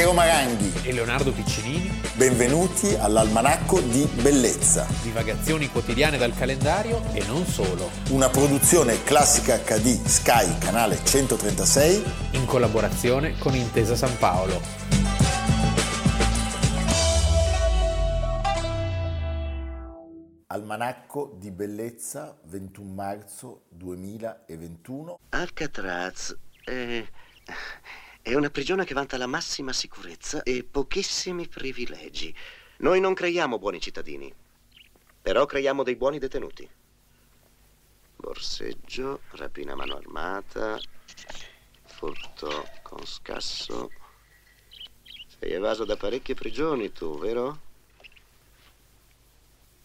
Piero Maranghi e Leonardo Piccinini. Benvenuti all'Almanacco di Bellezza. Divagazioni quotidiane dal calendario e non solo. Una produzione classica HD Sky, canale 136. In collaborazione con Intesa San Paolo. Almanacco di Bellezza, 21 marzo 2021. Alcatraz è è una prigione che vanta la massima sicurezza e pochissimi privilegi. Noi non creiamo buoni cittadini, però creiamo dei buoni detenuti. Borseggio, rapina a mano armata, furto con scasso. Sei evaso da parecchie prigioni tu, vero?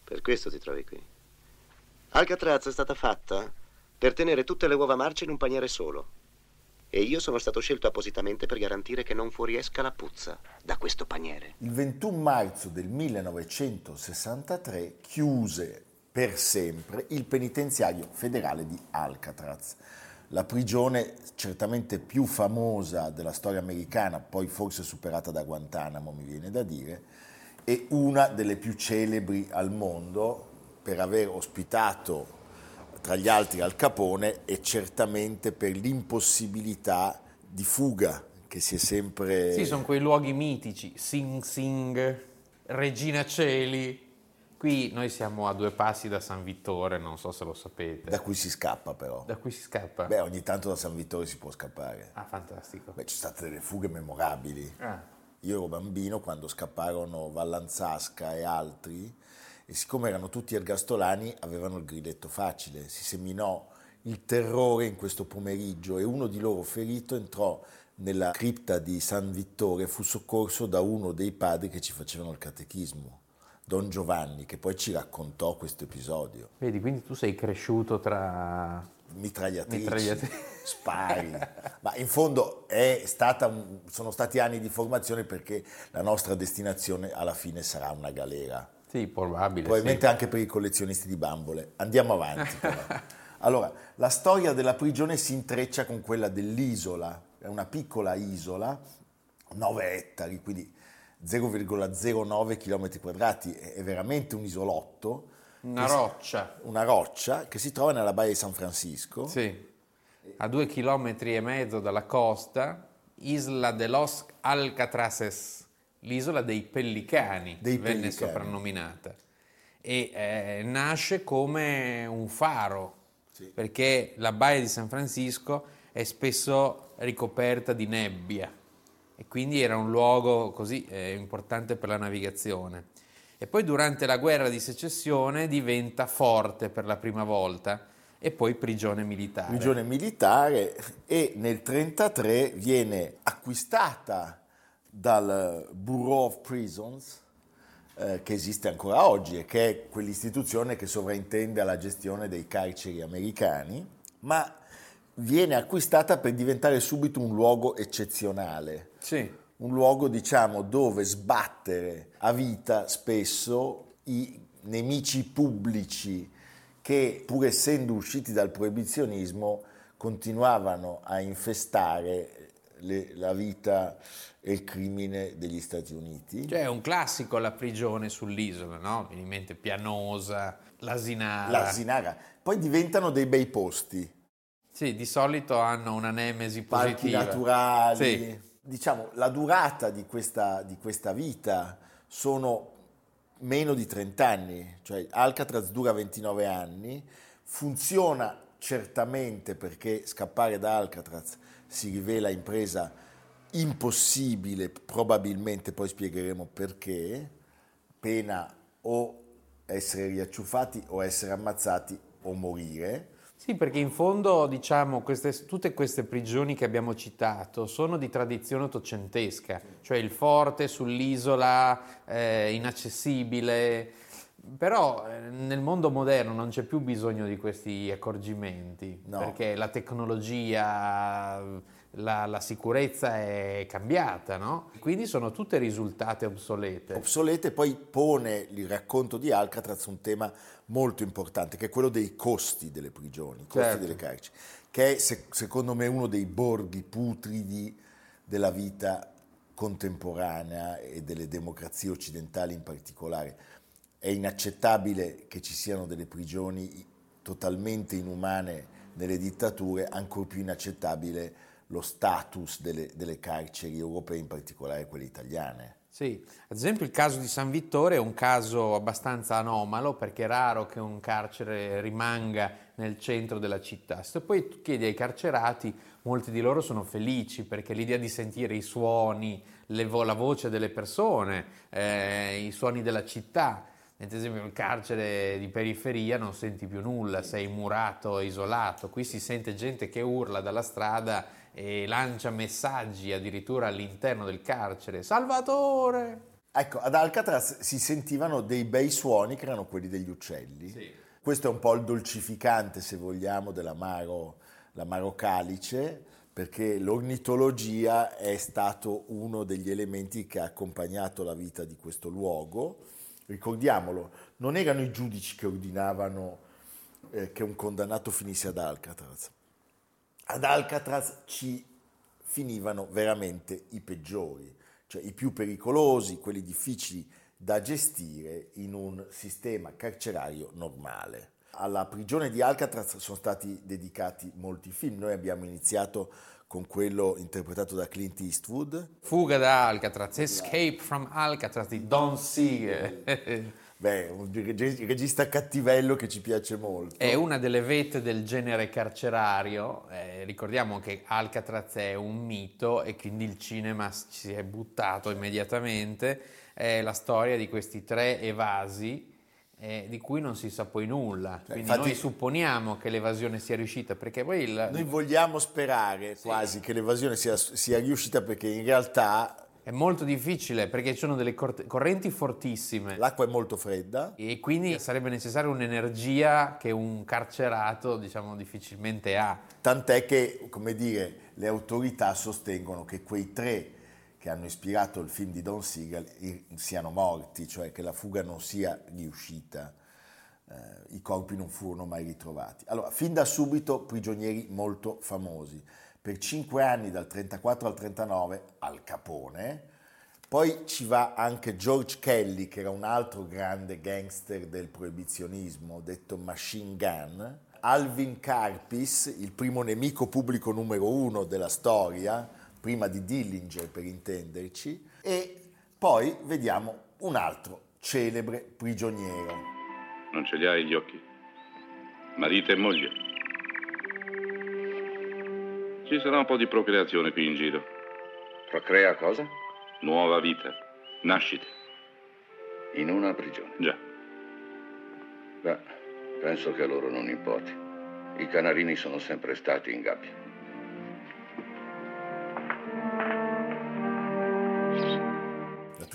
Per questo ti trovi qui. Alcatraz è stata fatta per tenere tutte le uova marce in un paniere solo. E io sono stato scelto appositamente per garantire che non fuoriesca la puzza da questo paniere. Il 21 marzo del 1963 chiuse per sempre il penitenziario federale di Alcatraz, la prigione certamente più famosa della storia americana, poi forse superata da Guantanamo, mi viene da dire, e una delle più celebri al mondo per aver ospitato tra gli altri Al Capone e certamente per l'impossibilità di fuga che si è sempre... Sì, sono quei luoghi mitici, Sing Sing, Regina Celi. Qui noi siamo a due passi da San Vittore, non so se lo sapete. Da cui si scappa però. Da cui si scappa? Beh, ogni tanto da San Vittore si può scappare. Ah, fantastico. Beh, ci sono state delle fughe memorabili. Ah. Io ero bambino quando scapparono Vallanzasca e altri e siccome erano tutti ergastolani avevano il grilletto facile, si seminò il terrore in questo pomeriggio e uno di loro ferito entrò nella cripta di San Vittore e fu soccorso da uno dei padri che ci facevano il catechismo. Don Giovanni, che poi ci raccontò questo episodio. Vedi, quindi tu sei cresciuto tra mitragliatrici, Mitragliatri. spari, ma in fondo un, sono stati anni di formazione perché la nostra destinazione alla fine sarà una galera. Sì, probabile. Probabilmente sì. anche per i collezionisti di bambole. Andiamo avanti però. Allora, la storia della prigione si intreccia con quella dell'isola, è una piccola isola, 9 ettari, quindi 0,09 km quadrati, è veramente un isolotto. Una roccia. Una roccia che si trova nella baia di San Francisco. Sì, a due chilometri e mezzo dalla costa, Isla de los Alcatraces l'isola dei Pellicani, dei venne pellicani. soprannominata, e eh, nasce come un faro, sì. perché la baia di San Francisco è spesso ricoperta di nebbia e quindi era un luogo così eh, importante per la navigazione. E poi durante la guerra di secessione diventa forte per la prima volta e poi prigione militare. Prigione militare e nel 1933 viene acquistata dal Bureau of Prisons, eh, che esiste ancora oggi e che è quell'istituzione che sovraintende alla gestione dei carceri americani, ma viene acquistata per diventare subito un luogo eccezionale. Sì. Un luogo, diciamo, dove sbattere a vita spesso i nemici pubblici che, pur essendo usciti dal proibizionismo, continuavano a infestare le, la vita e il crimine degli Stati Uniti. Cioè è un classico la prigione sull'isola, no? Mi in mente Pianosa, l'Asinara. L'Asinara. Poi diventano dei bei posti. Sì, di solito hanno una nemesi positiva. Parchi naturali. Sì. Diciamo, la durata di questa, di questa vita sono meno di 30 anni, cioè Alcatraz dura 29 anni, funziona certamente perché scappare da Alcatraz si rivela impresa impossibile, probabilmente poi spiegheremo perché, pena o essere riacciuffati o essere ammazzati o morire. Sì, perché in fondo, diciamo, queste, tutte queste prigioni che abbiamo citato sono di tradizione ottocentesca, cioè il forte sull'isola eh, inaccessibile, però eh, nel mondo moderno non c'è più bisogno di questi accorgimenti, no. perché la tecnologia, la, la, sicurezza è cambiata, no? Quindi sono tutte risultate obsolete. Obsolete, poi pone il racconto di Alcatraz un tema molto importante, che è quello dei costi delle prigioni, i costi certo. delle carceri, che è secondo me uno dei borghi putridi della vita contemporanea e delle democrazie occidentali in particolare. È inaccettabile che ci siano delle prigioni totalmente inumane nelle dittature, ancora più inaccettabile lo status delle, delle carceri europee, in particolare quelle italiane. Sì, ad esempio il caso di San Vittore è un caso abbastanza anomalo perché è raro che un carcere rimanga nel centro della città. Se poi tu chiedi ai carcerati, molti di loro sono felici perché l'idea di sentire i suoni, vo- la voce delle persone, eh, i suoni della città, ad esempio nel carcere di periferia non senti più nulla, sei murato, isolato, qui si sente gente che urla dalla strada e lancia messaggi addirittura all'interno del carcere. Salvatore! Ecco, ad Alcatraz si sentivano dei bei suoni che erano quelli degli uccelli. Sì. Questo è un po' il dolcificante, se vogliamo, dell'amaro l'amaro calice, perché l'ornitologia è stato uno degli elementi che ha accompagnato la vita di questo luogo. Ricordiamolo, non erano i giudici che ordinavano eh, che un condannato finisse ad Alcatraz ad Alcatraz ci finivano veramente i peggiori, cioè i più pericolosi, quelli difficili da gestire in un sistema carcerario normale. Alla prigione di Alcatraz sono stati dedicati molti film, noi abbiamo iniziato con quello interpretato da Clint Eastwood. Fuga da Alcatraz, Escape from Alcatraz di Don Siegel. Beh, un regista cattivello che ci piace molto. È una delle vette del genere carcerario. Eh, ricordiamo che Alcatraz è un mito e quindi il cinema ci si è buttato immediatamente. È la storia di questi tre evasi eh, di cui non si sa poi nulla. Cioè, Quindi infatti, noi supponiamo che l'evasione sia riuscita perché poi il... Noi vogliamo sperare sì. quasi che l'evasione sia, sia riuscita perché in realtà è molto difficile perché ci sono delle correnti fortissime. L'acqua è molto fredda. E quindi sarebbe necessaria un'energia che un carcerato, diciamo, difficilmente ha. Tant'è che, come dire, le autorità sostengono che quei tre che hanno ispirato il film di Don Siegel siano morti, cioè che la fuga non sia riuscita. Eh, I corpi non furono mai ritrovati. Allora, fin da subito prigionieri molto famosi per cinque anni dal 34 al 39 al Capone. Poi ci va anche George Kelly, che era un altro grande gangster del proibizionismo, detto Machine Gun. Alvin Karpis, il primo nemico pubblico numero uno della storia, prima di Dillinger per intenderci. E poi vediamo un altro celebre prigioniero. Non ce li hai gli occhi? Marito e moglie? Ci sarà un po' di procreazione qui in giro. Procrea cosa? Nuova vita. Nascite. In una prigione? Già. Beh, penso che a loro non importi. I canarini sono sempre stati in gabbia.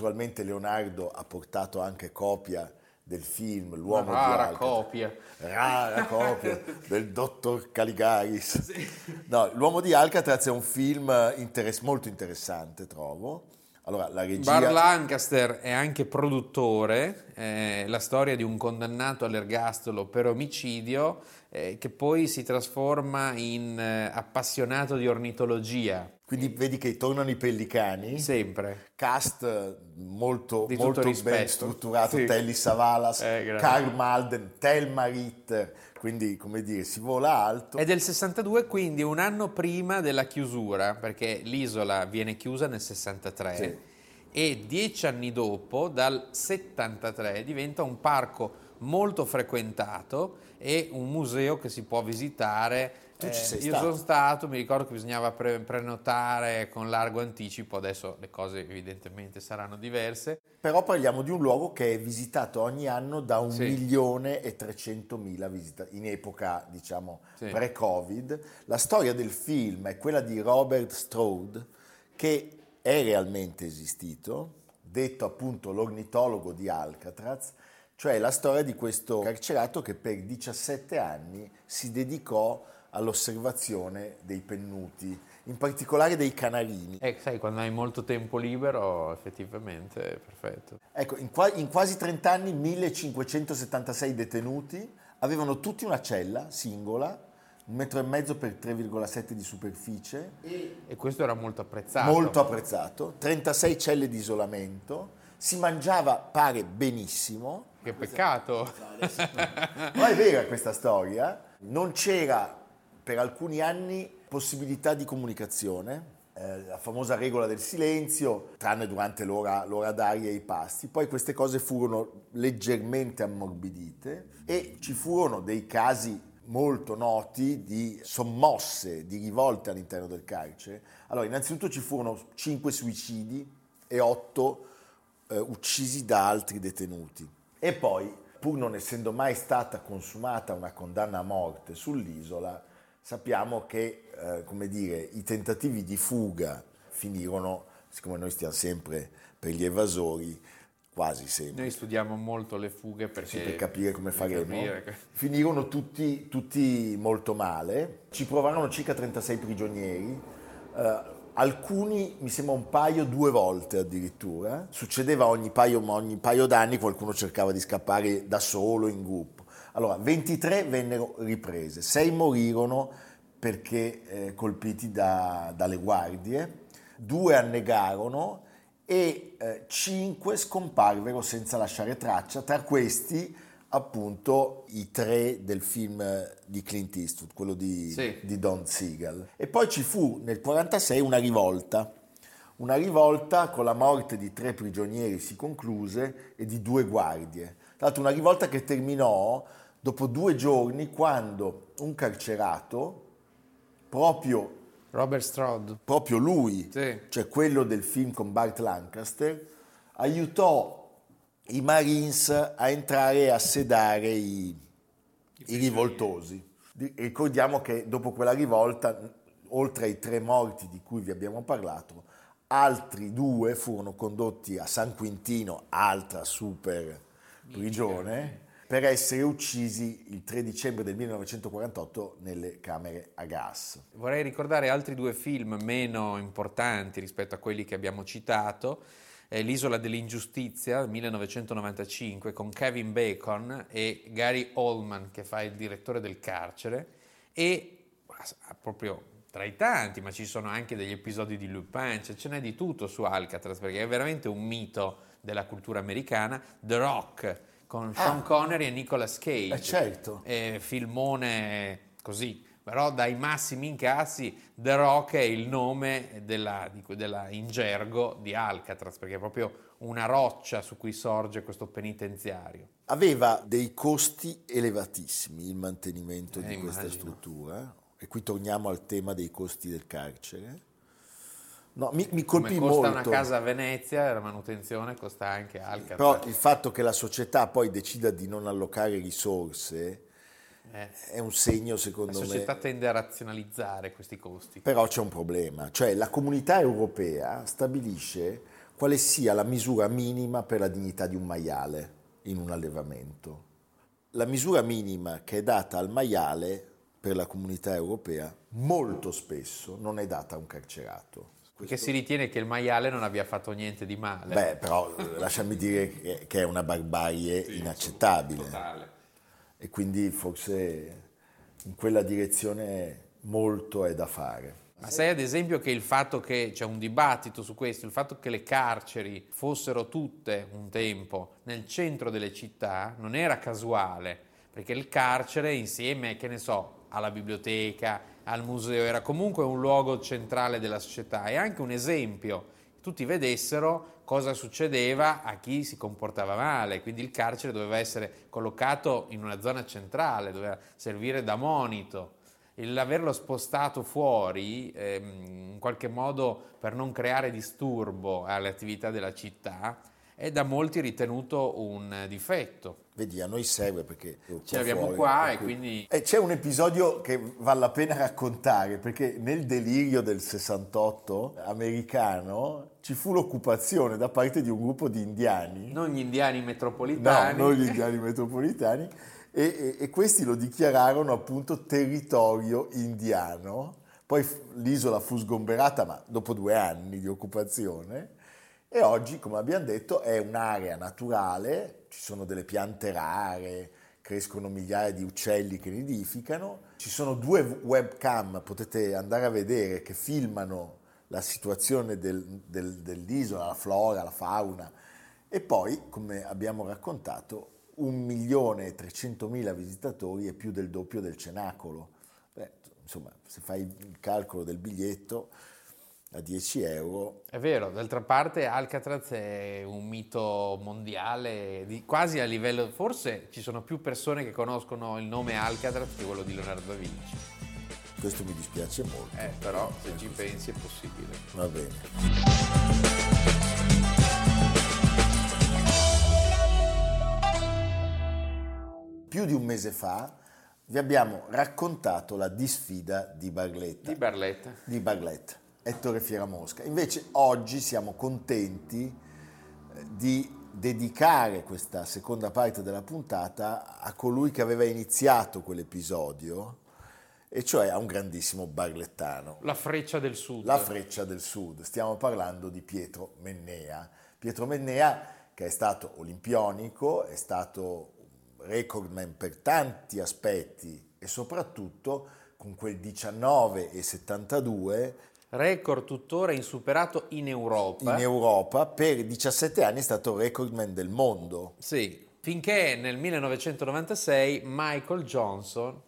Naturalmente Leonardo ha portato anche copia del film L'uomo Una rara di Alcatraz. copia. Rara copia del dottor Caligaris. Sì. No, L'uomo di Alcatraz è un film interess- molto interessante, trovo. Allora, la regia... Bar Lancaster è anche produttore, eh, la storia di un condannato all'ergastolo per omicidio eh, che poi si trasforma in eh, appassionato di ornitologia. Quindi vedi che tornano i pellicani. Sempre. Cast molto, molto ben strutturato, sì. Telly Savalas, eh, Karl Malden, Thelma Ritter, quindi come dire si vola alto. È del 62, quindi un anno prima della chiusura, perché l'isola viene chiusa nel 63. Sì. E dieci anni dopo, dal 73, diventa un parco molto frequentato e un museo che si può visitare tu ci sei eh, io stato. sono stato, mi ricordo che bisognava pre- prenotare con largo anticipo, adesso le cose evidentemente saranno diverse. Però parliamo di un luogo che è visitato ogni anno da un sì. milione e trecentomila visitatori, in epoca diciamo sì. pre-Covid. La storia del film è quella di Robert Strode, che è realmente esistito, detto appunto l'ornitologo di Alcatraz, cioè la storia di questo carcerato che per 17 anni si dedicò all'osservazione dei pennuti, in particolare dei canarini. Eh, sai, quando hai molto tempo libero, effettivamente è perfetto. Ecco, in, qua- in quasi 30 anni 1576 detenuti avevano tutti una cella singola un metro e mezzo per 3,7 di superficie, E questo era molto apprezzato. molto apprezzato, 36 celle di isolamento, si mangiava, pare, benissimo, Che peccato. ma è vera questa storia, non c'era per alcuni anni possibilità di comunicazione, eh, la famosa regola del silenzio, tranne durante l'ora, l'ora d'aria e i pasti. Poi queste cose furono leggermente ammorbidite e ci furono dei casi molto noti di sommosse, di rivolte all'interno del carcere. Allora, innanzitutto ci furono 5 suicidi e 8 eh, uccisi da altri detenuti. E poi, pur non essendo mai stata consumata una condanna a morte sull'isola, sappiamo che, eh, come dire, i tentativi di fuga finirono, siccome noi stiamo sempre per gli evasori, quasi sempre, Noi studiamo molto le fughe perché... per capire come faremo, capire. finirono tutti, tutti molto male. Ci provarono circa 36 prigionieri, eh, alcuni, mi sembra un paio, due volte addirittura. Succedeva ogni paio, ogni paio d'anni, qualcuno cercava di scappare da solo, in gruppo. Allora, 23 vennero riprese, 6 morirono perché eh, colpiti da- dalle guardie, 2 annegarono e 5 scomparvero senza lasciare traccia, tra questi appunto i tre del film di Clint Eastwood, quello di, Sì. di Don Siegel. E poi ci fu nel 1946 una rivolta, una rivolta con la morte di tre prigionieri si concluse e di due guardie. Tra l'altro una rivolta che terminò dopo due giorni quando un carcerato, proprio Robert Stroud. proprio lui, Sì. cioè quello del film con Bart Lancaster, aiutò i Marines a entrare e a sedare i, i rivoltosi. Di- Ricordiamo che dopo quella rivolta, oltre ai tre morti di cui vi abbiamo parlato, altri due furono condotti a San Quintino, altra super prigione, per essere uccisi il 3 dicembre del 1948 nelle camere a gas. Vorrei ricordare altri due film meno importanti rispetto a quelli che abbiamo citato. Eh, L'isola dell'ingiustizia, 1995, con Kevin Bacon e Gary Oldman che fa il direttore del carcere e ah, proprio tra i tanti, ma ci sono anche degli episodi di Lupin, cioè ce n'è di tutto su Alcatraz perché è veramente un mito della cultura americana. The Rock con Sean Connery e Nicolas Cage. Eh, certo. Eh, filmone così, però dai massimi incassi The Rock è il nome della, della- in gergo di Alcatraz, perché è proprio una roccia su cui sorge questo penitenziario. Aveva dei costi elevatissimi il mantenimento Eh, di questa immagino. struttura e qui torniamo al tema dei costi del carcere. No, mi, mi Come colpì costa molto. una casa a Venezia, la manutenzione costa anche Alcatraz. Però il fatto che la società poi decida di non allocare risorse Eh, è un segno, la secondo società me. tende a razionalizzare questi costi. Però c'è un problema, cioè la comunità europea stabilisce quale sia la misura minima per la dignità di un maiale in un allevamento. La misura minima che è data al maiale per la comunità europea molto spesso non è data a un carcerato. Perché si ritiene che il maiale non abbia fatto niente di male. Beh, però eh, lasciami dire che è una barbarie inaccettabile. Totale. E quindi forse in quella direzione molto è da fare. Ma sai ad esempio che il fatto che c'è un dibattito su questo, il fatto che le carceri fossero tutte un tempo nel centro delle città non era casuale, perché il carcere insieme, che ne so, alla biblioteca, al museo, era comunque un luogo centrale della società. E anche un esempio, tutti vedessero cosa succedeva a chi si comportava male, quindi il carcere doveva essere collocato in una zona centrale, doveva servire da monito. Il averlo spostato fuori ehm, in qualche modo per non creare disturbo alle attività della città è da molti ritenuto un difetto. Vedi, a noi serve perché... Ce l'abbiamo fuori, qua e quindi E c'è un episodio che vale la pena raccontare perché nel delirio del 68 americano ci fu l'occupazione da parte di un gruppo di indiani, non gli indiani no, metropolitani, non gli indiani metropolitani, e, e- e questi lo dichiararono appunto territorio indiano. Poi l'isola fu sgomberata, ma dopo due anni di occupazione, e oggi, come abbiamo detto, è un'area naturale, ci sono delle piante rare crescono migliaia di uccelli che nidificano. Ci sono due webcam, potete andare a vedere, che filmano la situazione del, del, dell'isola, la flora, la fauna. E poi, come abbiamo raccontato, 1.300.000 visitatori è più del doppio del cenacolo. Beh, insomma, se fai il calcolo del biglietto a 10 euro. È vero, d'altra parte Alcatraz è un mito mondiale, di, quasi a livello, forse ci sono più persone che conoscono il nome Alcatraz che quello di Leonardo da Vinci. Questo mi dispiace molto. Eh, però se ci pensi è possibile. Va bene. più di un mese fa vi abbiamo raccontato la disfida di Barletta. Di Barletta. Di Barletta, Ettore Fieramosca. Invece oggi siamo contenti eh, di dedicare questa seconda parte della puntata a colui che aveva iniziato quell'episodio, e cioè a un grandissimo barlettano. La freccia del sud. La freccia del sud. Stiamo parlando di Pietro Mennea. Pietro Mennea che è stato olimpionico, è stato recordman per tanti aspetti e soprattutto con quel 19 e 72 record tuttora insuperato in Europa. In Europa per 17 anni è stato recordman del mondo. Sì, finché nel 1996 Michael Johnson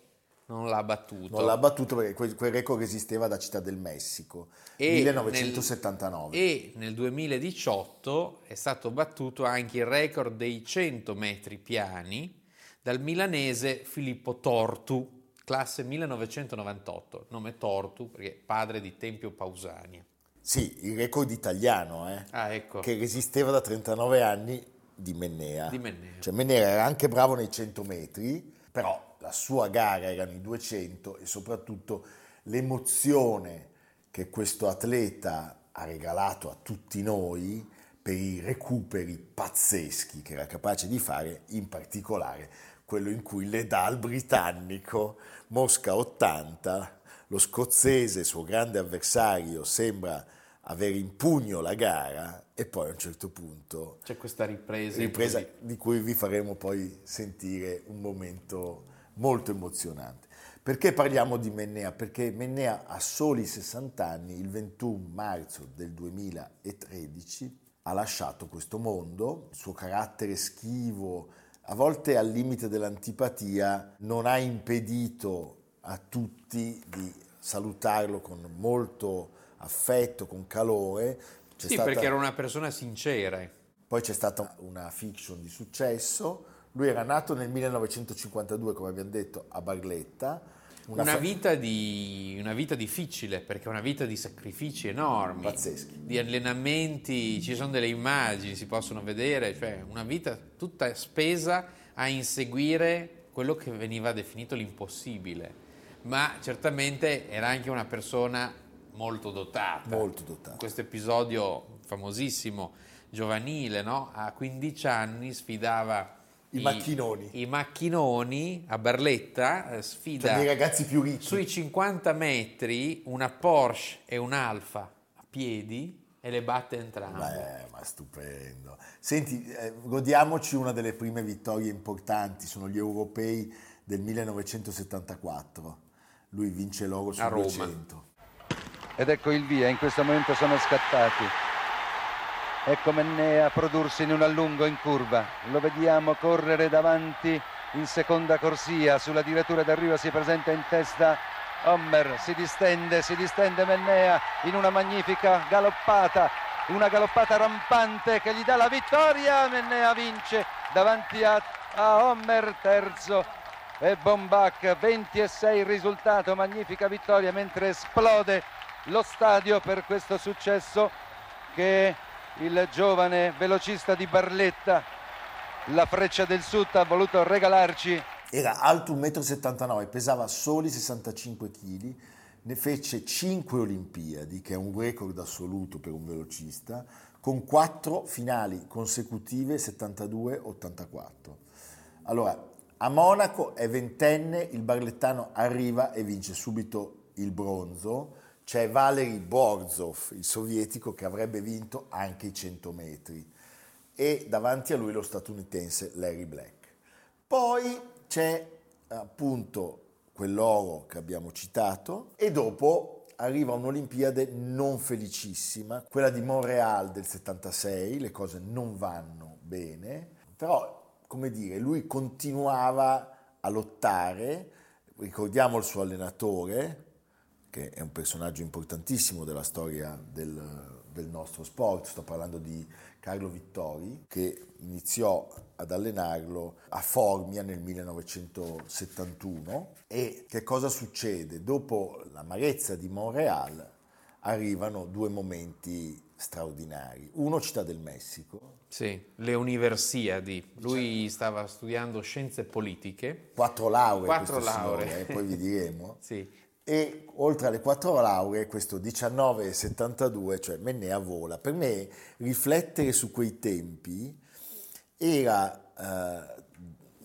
non l'ha battuto. Non l'ha battuto perché quel, quel record esisteva da Città del Messico, e 1979. Nel, e nel 2018 è stato battuto anche il record dei 100 metri piani dal milanese Filippo Tortu, classe 1998, nome Tortu perché padre di Tempio Pausania. Sì, il record italiano, eh, ah, ecco. che resisteva da 39 anni di Mennea. Di Mennea. Cioè Mennea era anche bravo nei 100 metri, però la sua gara erano i 200 e soprattutto l'emozione che questo atleta ha regalato a tutti noi per i recuperi pazzeschi che era capace di fare, in particolare quello in cui le dà al britannico Mosca 80, lo scozzese, suo grande avversario, sembra avere in pugno la gara e poi a un certo punto c'è questa ripresa, ripresa di cui vi faremo poi sentire un momento molto emozionante. Perché parliamo di Mennea? Perché Mennea a soli 60 anni, il 21 marzo del 2013, ha lasciato questo mondo, il suo carattere schivo, a volte al limite dell'antipatia, non ha impedito a tutti di salutarlo con molto affetto, con calore. C'è sì, stata... perché era una persona sincera. Poi c'è stata una fiction di successo. Lui era nato nel 1952, come abbiamo detto, a Barletta una, una, vita di, una, vita difficile, perché è una vita di sacrifici enormi. Pazzeschi. Di allenamenti, ci sono delle immagini, si possono vedere, cioè una vita tutta spesa a inseguire quello che veniva definito l'impossibile. Ma certamente era anche una persona molto dotata. Molto dotata. Questo episodio famosissimo, giovanile, no? a 15 anni sfidava i, macchinoni. I macchinoni a Barletta eh, sfida cioè, ragazzi più ricchi. sui 50 metri una Porsche e un Alfa a piedi e le batte entrambe. Beh, ma stupendo. Senti, eh, godiamoci una delle prime vittorie importanti, sono gli europei del 1974. Lui vince l'oro sul 200. Ed ecco il via, in questo momento sono scattati. Ecco Mennea prodursi in un allungo in curva. Lo vediamo correre davanti in seconda corsia. Sulla direttura d'arrivo si presenta in testa Hommer. Si distende, si distende Mennea in una magnifica galoppata. Una galoppata rampante che gli dà la vittoria. Mennea vince davanti a, a Hommer, terzo. E Bombach 26 il risultato, magnifica vittoria mentre esplode lo stadio per questo successo che il giovane velocista di Barletta, la freccia del sud, ha voluto regalarci. Era alto 1,79 m, pesava soli 65 kg, ne fece 5 Olimpiadi, che è un record assoluto per un velocista, con 4 finali consecutive 72-84. Allora, a Monaco è ventenne, il barlettano arriva e vince subito il bronzo, c'è Valery Borzov, il sovietico, che avrebbe vinto anche i 100 metri, e davanti a lui lo statunitense Larry Black. Poi c'è appunto quell'oro che abbiamo citato. E dopo arriva un'Olimpiade non felicissima, quella di Montreal del 76, le cose non vanno bene, però come dire, lui continuava a lottare, ricordiamo il suo allenatore, che è un personaggio importantissimo della storia del, del nostro sport, sto parlando di Carlo Vittori, che iniziò ad allenarlo a Formia nel 1971 e che cosa succede? Dopo l'amarezza di Montreal arrivano due momenti straordinari. Uno Città del Messico. Sì, le Universiadi. Lui stava studiando scienze politiche. Quattro lauree. Quattro lauree. Signore, eh, poi vi diremo. sì e oltre alle quattro lauree questo 1972, cioè Mennea vola. Per me riflettere su quei tempi era uh,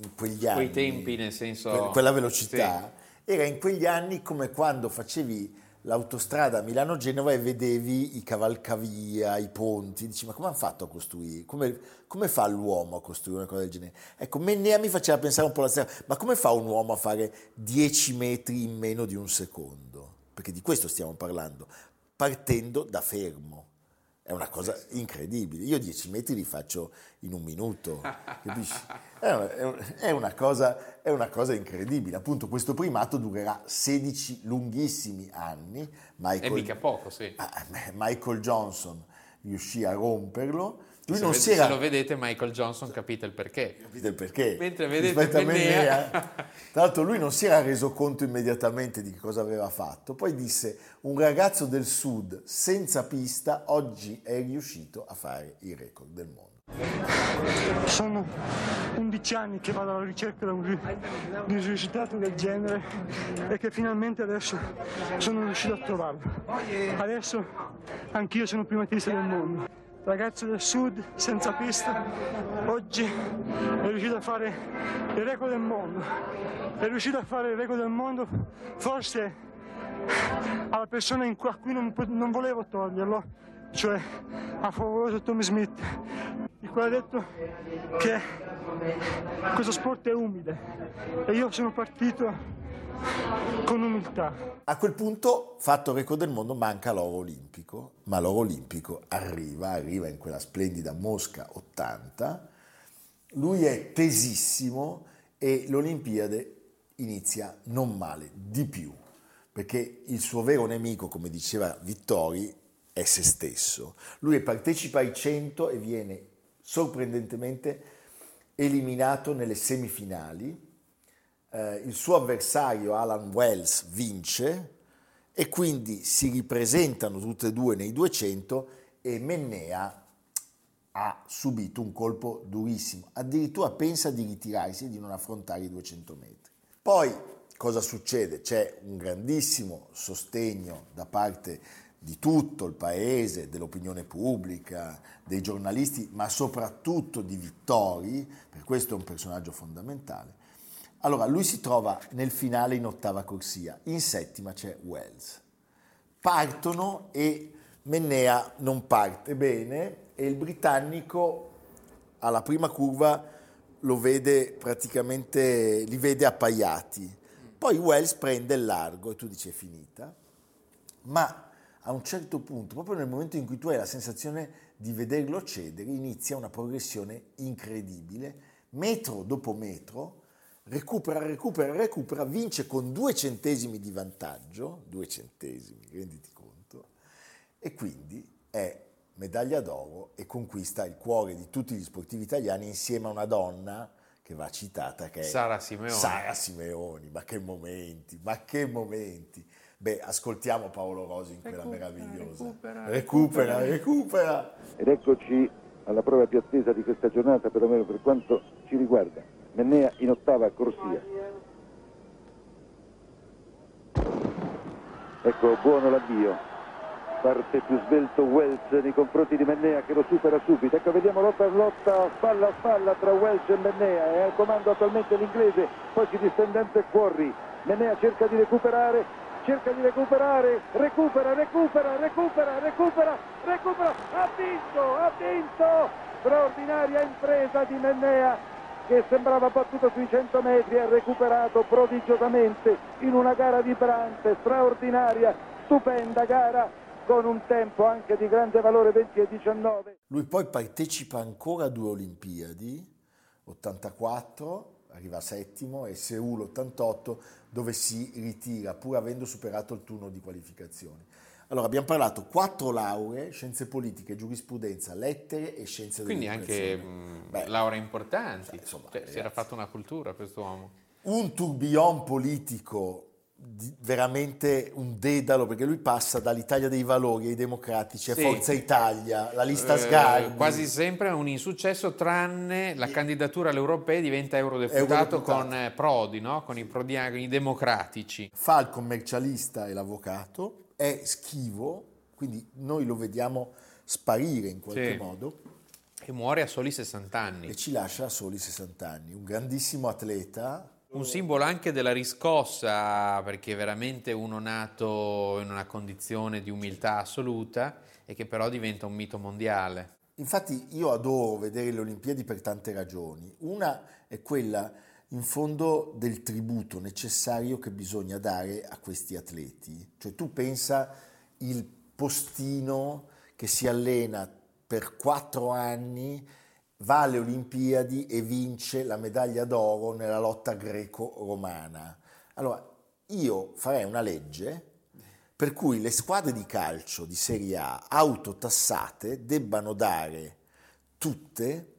in quegli anni... Quei tempi nel senso... quella velocità, sì. era in quegli anni come quando facevi l'autostrada Milano-Genova e vedevi i cavalcavia, i ponti, dici ma come hanno fatto a costruire? Come, come, fa l'uomo a costruire una cosa del genere? Ecco, Mennea mi faceva pensare un po' la stessa, ma come fa un uomo a fare 10 metri in meno di un secondo? Perché di questo stiamo parlando, partendo da fermo. È una cosa incredibile. Io 10 metri li faccio in un minuto, capisci? È una, cosa, è una cosa incredibile. Appunto, questo primato durerà 16 lunghissimi anni. Michael, è mica poco, sì. Ah, Michael Johnson riuscì a romperlo lui se, non si era... se lo vedete Michael Johnson capite il perché. Capite il perché. Mentre vedete Mennea... Tra l'altro lui non si era reso conto immediatamente di cosa aveva fatto, poi disse un ragazzo del sud senza pista oggi è riuscito a fare il record del mondo. Sono 11 anni che vado alla ricerca di un, risultato del genere e che finalmente adesso sono riuscito a trovarlo. Adesso anch'io sono primatista del mondo ragazzo del sud senza pista, oggi è riuscito a fare il record del mondo. È riuscito a fare il record del mondo forse alla persona in cui, a cui non, non volevo toglierlo, cioè a favore Tommy Smith, il quale ha detto che questo sport è umile e io sono partito con umiltà. A quel punto, fatto record del mondo, manca l'oro olimpico, ma l'oro olimpico arriva, arriva in quella splendida Mosca 80, lui è tesissimo e l'Olimpiade inizia non male, di più, perché il suo vero nemico, come diceva Vittori, è se stesso. Lui partecipa ai 100 e viene sorprendentemente eliminato nelle semifinali eh, il suo avversario Alan Wells vince e quindi si ripresentano tutte e due nei 200 e Mennea ha subito un colpo durissimo, addirittura pensa di ritirarsi e di non affrontare i 200 metri. Poi cosa succede? C'è un grandissimo sostegno da parte di tutto il paese, dell'opinione pubblica, dei giornalisti, ma soprattutto di Vittori, per questo è un personaggio fondamentale. Allora, lui si trova nel finale in ottava corsia, in settima c'è Wells. Partono e Mennea non parte bene e il britannico alla prima curva lo vede praticamente, li vede appaiati. Poi Wells prende il largo e tu dici è finita, ma a un certo punto, proprio nel momento in cui tu hai la sensazione di vederlo cedere, inizia una progressione incredibile, metro dopo metro, recupera, recupera, recupera, vince con due centesimi di vantaggio, due centesimi, renditi conto, e quindi è medaglia d'oro e conquista il cuore di tutti gli sportivi italiani insieme a una donna che va citata che è Sara Simeoni. Sara Simeoni, ma che momenti, ma che momenti. Beh, ascoltiamo Paolo Rosi in quella recupera, meravigliosa. Recupera, recupera, recupera. Ed eccoci alla prova più attesa di questa giornata, perlomeno per quanto ci riguarda. Mennea in ottava corsia. Ecco, buono l'avvio. Parte più svelto Wells nei confronti di Mennea che lo supera subito. Ecco, vediamo lotta a lotta, spalla a spalla tra Wells e Mennea. È al comando attualmente l'inglese, poi si distende e fuori. Mennea cerca di recuperare, cerca di recuperare, recupera, recupera, recupera, recupera, recupera, ha vinto, ha vinto! Straordinaria impresa di Mennea che sembrava battuto sui 100 metri ha recuperato prodigiosamente in una gara vibrante, straordinaria, stupenda gara con un tempo anche di grande valore 20 e 19. Lui poi partecipa ancora a due Olimpiadi, 84, arriva settimo, e Seul 88, dove si ritira pur avendo superato il turno di qualificazione. Allora, abbiamo parlato quattro lauree, scienze politiche, giurisprudenza, lettere e scienze Quindi anche mh, Beh, lauree importanti. Cioè, insomma, Cioè, si era fatto una cultura quest'uomo. un tourbillon politico veramente un dedalo perché lui passa dall'Italia dei Valori ai Democratici a Sì. Forza Italia, la lista Eh, Sgarbi. quasi sempre un insuccesso, tranne la candidatura alle europee diventa eurodeputato, Eurodeputato. con eh, Prodi, no? con, i prodiani, con i democratici. fa il commercialista e l'avvocato, è schivo, quindi noi lo vediamo sparire in qualche Sì. modo E muore a soli 60 anni. e ci lascia a soli 60 anni. Un grandissimo atleta, Un simbolo anche della riscossa, perché veramente uno nato in una condizione di umiltà assoluta e che però diventa un mito mondiale. Infatti io adoro vedere le Olimpiadi per tante ragioni. Una è quella, in fondo, del tributo necessario che bisogna dare a questi atleti. Cioè tu pensa il postino che si allena per quattro anni, va alle Olimpiadi e vince la medaglia d'oro nella lotta greco-romana. Allora, io farei una legge per cui le squadre di calcio di Serie A autotassate debbano dare tutte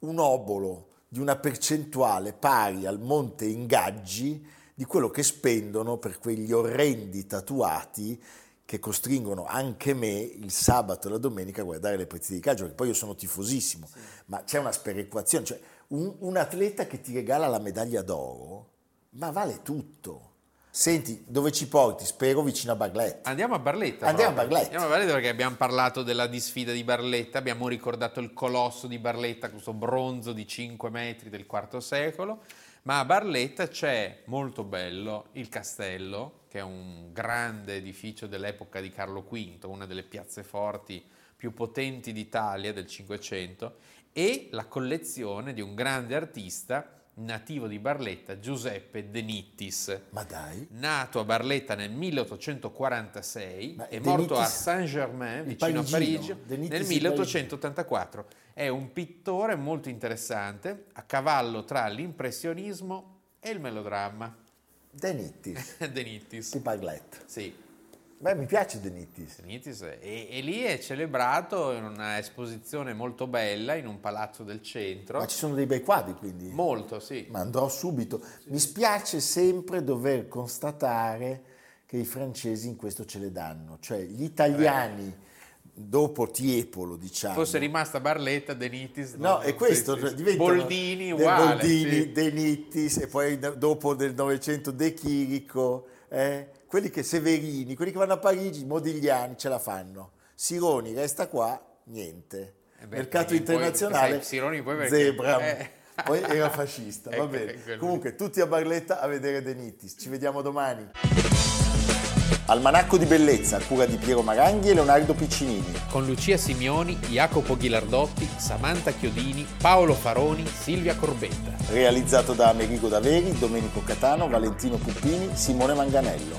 un obolo di una percentuale pari al monte ingaggi di quello che spendono per quegli orrendi tatuati che costringono anche me il sabato e la domenica a guardare le partite di calcio, perché poi io sono tifosissimo, ma c'è una sperequazione, cioè un, un atleta che ti regala la medaglia d'oro, ma vale tutto. Senti, dove ci porti? Spero vicino a Barletta. Andiamo a Barletta. Andiamo proprio. a Barletta. Andiamo a Barletta perché abbiamo parlato della disfida di Barletta, abbiamo ricordato il colosso di Barletta, questo bronzo di 5 metri del IV secolo, ma a Barletta c'è molto bello il castello, che è un grande edificio dell'epoca di Carlo V, una delle piazze forti più potenti d'Italia del Cinquecento, e la collezione di un grande artista nativo di Barletta, Giuseppe De Nittis Ma dai, nato a Barletta nel 1846 Ma e De morto a Nittis- Saint-Germain, il vicino a parigino, Parigi, De Nittis nel il 1884. È un pittore molto interessante, a cavallo tra l'impressionismo e il melodramma. De Nittis, De Nittis. di Barletta. Sì, Beh, mi piace De Nittis. De Nittis. E, e lì è celebrato in una esposizione molto bella in un palazzo del centro. Ma ci sono dei bei quadri, quindi. Molto, sì. Ma andrò subito. Mi spiace sempre dover constatare che i francesi in questo ce le danno. Cioè, gli italiani, dopo Tiepolo, diciamo... Fosse rimasta Barletta, De Nittis. No, è questo, sì, sì. diventano Boldini uguale. Boldini, sì. De Nittis e poi dopo del Novecento De Chirico, eh? Quelli che Severini, quelli che vanno a Parigi, Modigliani ce la fanno. Sironi resta qua, niente. Eh beh, Mercato perché poi- internazionale, sai, Sironi poi perché- Zebra. eh. Poi era fascista, va Ecco, bene. ecco, Comunque, tutti a Barletta a vedere De Nittis. Ci vediamo domani. Almanacco di bellezza, a cura di Piero Maranghi e Leonardo Piccinini. con Lucia Simioni, Jacopo Ghilardotti, Samantha Chiodini, Paolo Faroni, Silvia Corbetta. Realizzato da Amerigo Daveri, Domenico Catano, Valentino Puppini, Simone Manganello.